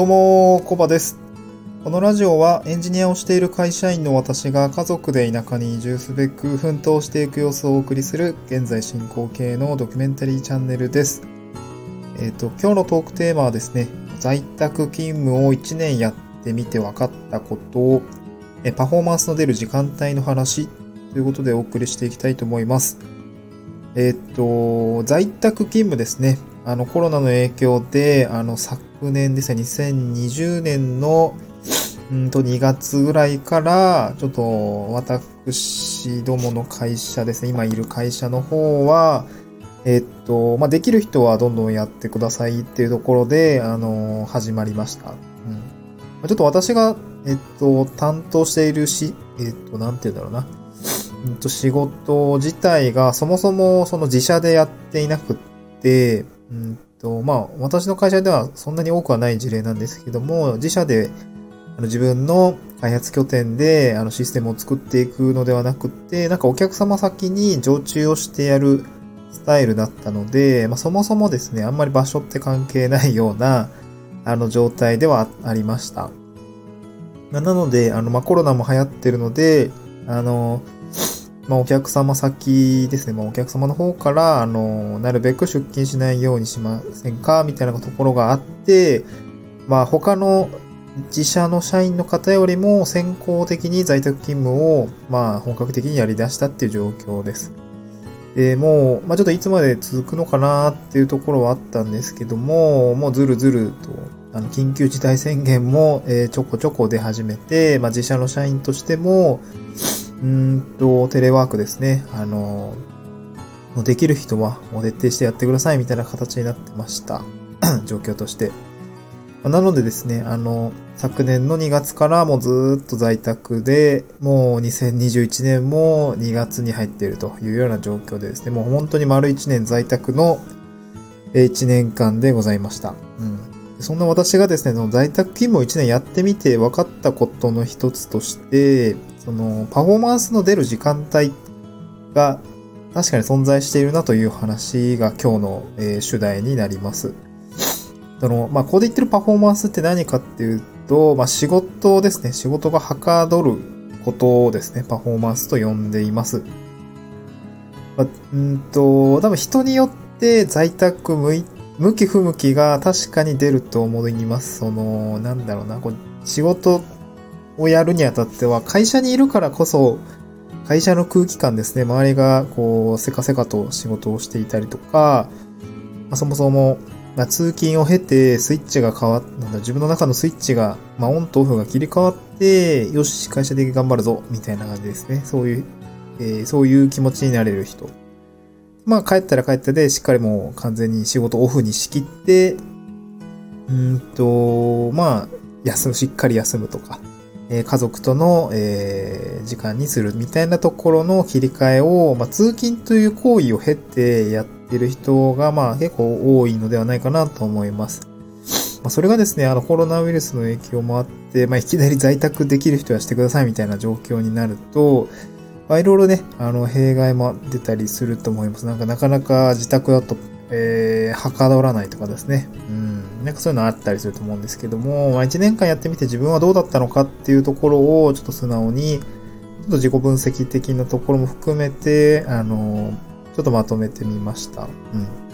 どうも、コバです。このラジオはエンジニアをしている会社員の私が家族で田舎に移住すべく奮闘していく様子をお送りする現在進行形のドキュメンタリーチャンネルです。えっ、と、今日のトークテーマはですね、在宅勤務を1年やってみて分かったことを、えパフォーマンスの出る時間帯の話ということでお送りしていきたいと思います。えっ、と、在宅勤務ですね。あの、コロナの影響で、あの、昨年ですね、2020年の、うんと、2月ぐらいから、ちょっと、私どもの会社ですね、今いる会社の方は、えっと、まあ、できる人はどんどんやってくださいっていうところで、あの、始まりました。うん。ちょっと私が、えっと、担当しているし、えっと、なんて言うんだろうな。うんと、仕事自体がそもそもその自社でやっていなくって、うんと、まあ、私の会社ではそんなに多くはない事例なんですけども、自社であの自分の開発拠点であのシステムを作っていくのではなくて、なんかお客様先に常駐をしてやるスタイルだったので、まあ、そもそもですね、あんまり場所って関係ないような、あの状態ではありました。なので、あの、まあ、コロナも流行ってるので、あの、まあ、お客様先ですね、まあ、お客様の方から、あの、なるべく出勤しないようにしませんかみたいなところがあって、まあ、他の自社の社員の方よりも先行的に在宅勤務を、まあ、本格的にやり出したっていう状況です。で、もう、まあ、ちょっといつまで続くのかなっていうところはあったんですけども、もうずるずると、あの、緊急事態宣言も、えーちょこちょこ出始めて、まあ、自社の社員としても、うんと、テレワークですね。あの、できる人はもう徹底してやってくださいみたいな形になってました。状況として。なのでですね、あの、昨年の2月からもうずっと在宅で、もう2021年も2月に入っているというような状況でですね、もう本当に丸1年在宅の1年間でございました。うん。そんな私がですね、在宅勤務を1年やってみて分かったことの一つとして、そのパフォーマンスの出る時間帯が確かに存在しているなという話が今日の、えー主題になります。その、まあ、ここで言ってるパフォーマンスって何かっていうと、まあ、仕事ですね。仕事がはかどることをですね、パフォーマンスと呼んでいます。まあ、うんと、多分人によって在宅向向き不向きが確かに出ると思います。その、なんだろうな、こう仕事をやるにあたっては、会社にいるからこそ、会社の空気感ですね、周りがこう、せかせかと仕事をしていたりとか、まあ、そもそも、まあ、通勤を経てスイッチが変わっ、なんだ、自分の中のスイッチが、まあ、オンとオフが切り替わって、よし、会社で頑張るぞ、みたいな感じですね。そういう、えーそういう気持ちになれる人。まあ帰ったら帰ったで、しっかりもう完全に仕事オフに仕切って、うんと、まあ、休む、しっかり休むとか、え家族との、え時間にするみたいなところの切り替えを、まあ通勤という行為を経てやってる人が、まあ結構多いのではないかなと思います。まあそれがですね、あのコロナウイルスの影響もあって、まあいきなり在宅できる人はしてくださいみたいな状況になると、まあ、いろいろね、あの、弊害も出たりすると思います。なんか、なかなか自宅だと、えー、はかどらないとかですね。う。なんかそういうのあったりすると思うんですけども、まあ、1年間やってみて自分はどうだったのかっていうところを、ちょっと素直に、ちょっと自己分析的なところも含めて、あの、ちょっとまとめてみました。うん。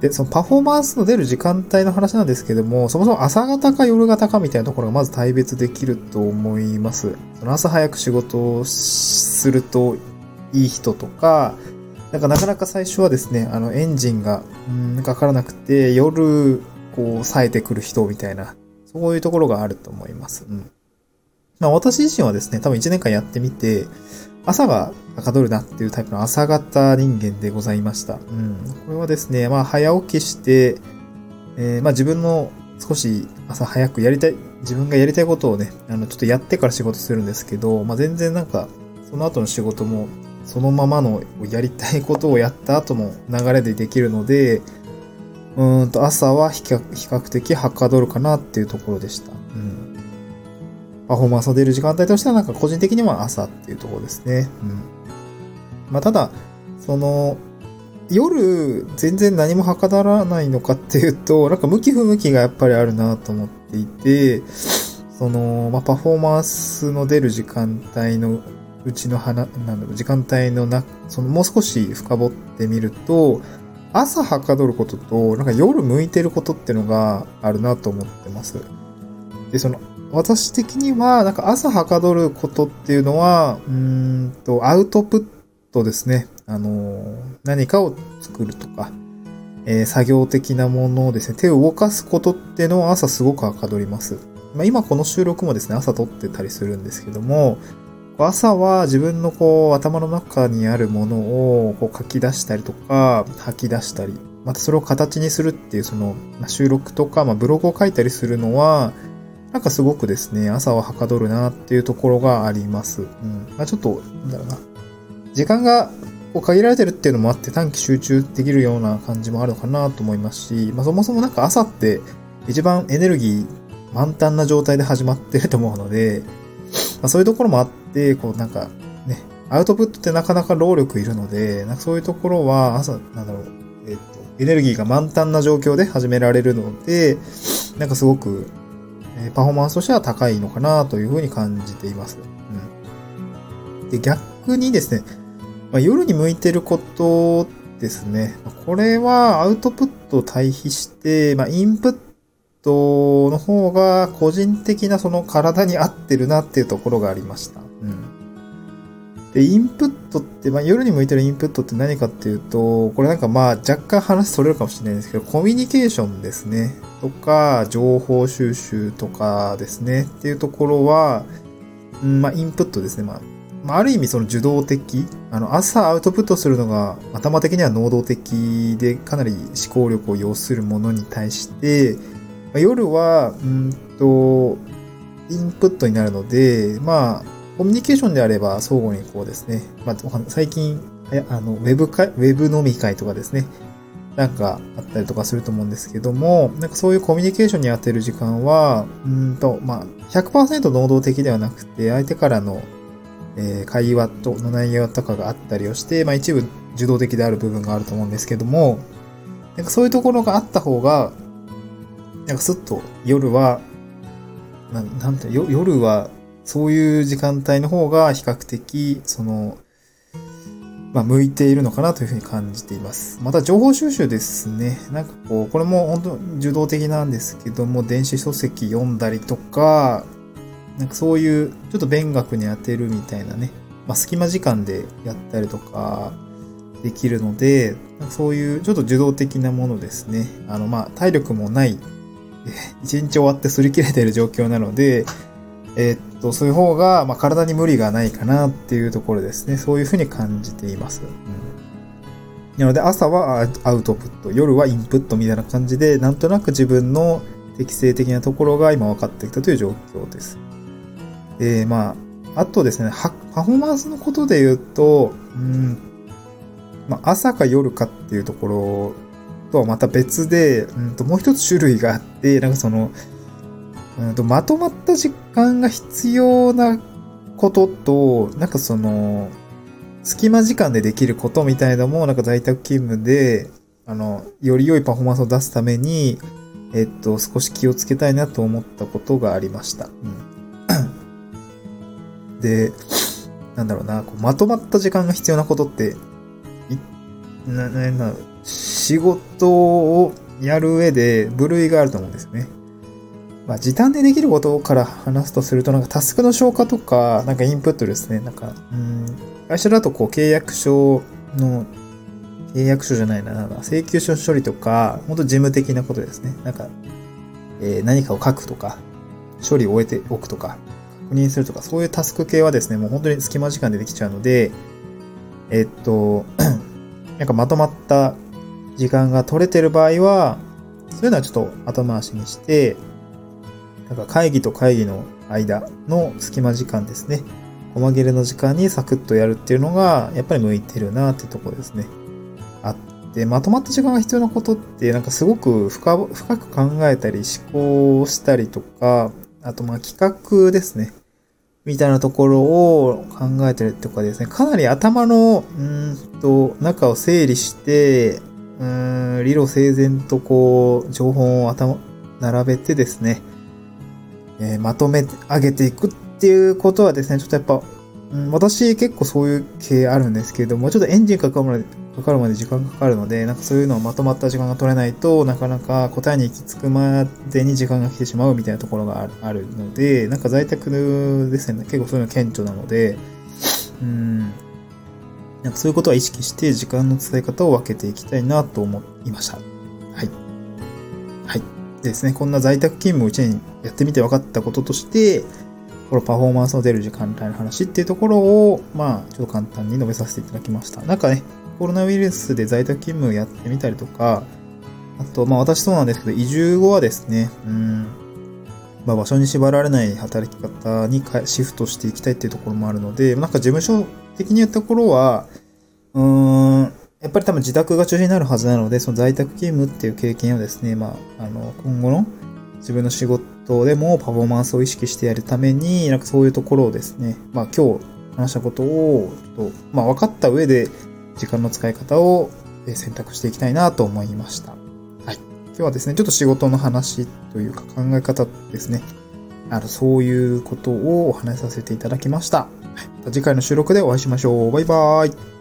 で、そのパフォーマンスの出る時間帯の話なんですけども、そもそも朝方か夜方かみたいなところがまず大別できると思います。その朝早く仕事をするといい人とか、なんかなかなか最初はですね、あのエンジンが、うん、かからなくて、夜、こう、冴えてくる人みたいな、そういうところがあると思います。うん。まあ私自身はですね、多分1年間やってみて、朝がはかどるなっていうタイプの朝型人間でございました。うん。これはですね、まあ早起きして、えーまあ自分の少し朝早くやりたい、自分がやりたいことをね、あの、ちょっとやってから仕事するんですけど、まあ全然なんか、その後の仕事も、そのままのやりたいことをやった後の流れでできるので、うんと朝は比較的はかどるかなっていうところでした。うん。パフォーマンスの出る時間帯としてはなんか個人的には朝っていうところですね。うん。まあただ、その、夜、全然何もはかどらないのかっていうと、なんか向き不向きがやっぱりあるなと思っっていて、その、まあ、パフォーマンスの出る時間帯のうちの花、なんだろう、時間帯のな、そのもう少し深掘ってみると、朝はかどることと、なんか夜向いてることっていうのがあるなと思ってます。で、その、私的には、なんか朝はかどることっていうのは、うんと、アウトプットですね。あの、何かを作るとか、えー、作業的なものをですね、手を動かすことっていうのは朝すごくはかどります。まあ、今この収録もですね、朝撮ってたりするんですけども、朝は自分のこう頭の中にあるものをこう書き出したりとか吐き出したり、またそれを形にするっていうその、収録とか、まあ、ブログを書いたりするのは、なんかすごくですね、朝ははかどるなっていうところがあります。うん。まあ、ちょっと、なんだろうな。時間が限られてるっていうのもあって短期集中できるような感じもあるのかなと思いますし、まあ、そもそもなんか朝って一番エネルギー満タンな状態で始まってると思うので、まあ、そういうところもあってて、こうなんかね、アウトプットってなかなか労力いるので、なんかそういうところは朝、なんだろう、えっ、と、エネルギーが満タンな状況で始められるので、なんかすごく、えパフォーマンスとしては高いのかなというふうに感じています。うん。で、逆にですね、まあ、夜に向いてることですね。これはアウトプットを対比して、まあ、インプットの方が個人的なその体に合ってるなっていうところがありました。うん。で、インプットって、まあ、夜に向いてるインプットって何かっていうと、これなんかまあ若干話それるかもしれないんですけど、コミュニケーションですね。とか、情報収集とかですね。っていうところは、うん、まあ、インプットですね。まあ、まあ、ある意味その受動的、あの、朝アウトプットするのが頭的には能動的でかなり思考力を要するものに対して、まあ、夜は、うんと、インプットになるので、まあ、コミュニケーションであれば相互にこうですね、まあ、最近、あの、ウェブか、ウェブ飲み会とかですね、なんかあったりとかすると思うんですけども、なんかそういうコミュニケーションに当てる時間は、うんと、まあ、100%能動的ではなくて、相手からのえー、会話との内容とかがあったりをして、まあ一部受動的である部分があると思うんですけども、なんかそういうところがあった方が、なんかすっと夜は、ななんて、夜はそういう時間帯の方が比較的、その、まあ、向いているのかなというふうに感じています。また、情報収集ですね。なんかこう、これも本当受動的なんですけども、電子書籍読んだりとか、なんかそういう、ちょっと勉学に当てるみたいなね、まあ、隙間時間でやったりとかできるので、そういうちょっと受動的なものですね。あの、まあ、体力もない、一日終わって擦り切れてる状況なので、えー、っと、そういう方が、まあ、体に無理がないかなっていうところですね。そういうふうに感じています。うん、なので、朝はアウトプット、夜はインプットみたいな感じで、なんとなく自分の適正的なところが今分かってきたという状況です。で、まあ、あとですね、パフォーマンスのことで言うと、うん、まあ、朝か夜かっていうところとはまた別で、うんと、もう一つ種類があって、なんかその、うんと、まとまった時間が必要なことと、なんかその、隙間時間でできることみたいなのも、なんか在宅勤務で、あの、より良いパフォーマンスを出すために、えっと、少し気をつけたいなと思ったことがありました。うんで、なんだろうな、こうまとまった時間が必要なことって、いな、な、な、仕事をやる上で部類があると思うんですね。まあ、時短でできることから話すとすると、なんかタスクの消化とか、なんかインプットですね。なんか、うん、会社だとこう契約書の、契約書じゃないな、なん請求書処理とか、ほんと事務的なことですね。なんか、えー、何かを書くとか、処理を終えておくとか、確認するとか、そういうタスク系はですね、もう本当に隙間時間でできちゃうので、えっと、なんかまとまった時間が取れてる場合は、そういうのはちょっと後回しにして、なんか会議と会議の間の隙間時間ですね。細切れの時間にサクッとやるっていうのが、やっぱり向いてるなってとこですね。あって、まとまった時間が必要なことって、なんかすごく深深く考えたり思考したりとか、あとまあ企画ですね。みたいなところを考えてるとかですね、かなり頭の、うんと、中を整理して、うん、理路整然とこう、情報を頭、並べてですね、えー、まとめ上げていくっていうことはですね、ちょっとやっぱ、うん、私結構そういう系あるんですけれども、ちょっとエンジンかかるまで、かかるまで時間かかるので、なんかそういうのをまとまった時間が取れないとなかなか答えに行き着くまでに時間が来てしまうみたいなところがあるので、なんか在宅ですね、結構そういうの顕著なので、うん、なんかそういうことは意識して時間の使い方を分けていきたいなと思いました。はい。はい。ですね、こんな在宅勤務を1年やってみて分かったこととして、このパフォーマンスの出る時間帯の話っていうところを、まあ、ちょっと簡単に述べさせていただきました。なんかね、コロナウイルスで在宅勤務やってみたりとか、あと、まあ私そうなんですけど、移住後はですね、うん、まあ場所に縛られない働き方にシフトしていきたいっていうところもあるので、なんか事務所的に言ったところは、うーん、やっぱり多分自宅が中心になるはずなので、その在宅勤務っていう経験をですね、まあ、あの、今後の自分の仕事でもパフォーマンスを意識してやるために、なんかそういうところをですね、まあ今日話したことを、とまあ分かった上で時間の使い方を選択していきたいなと思いました。はい。今日はですね、ちょっと仕事の話というか考え方ですね。あの、そういうことをお話しさせていただきました。はい、また次回の収録でお会いしましょう。バイバーイ。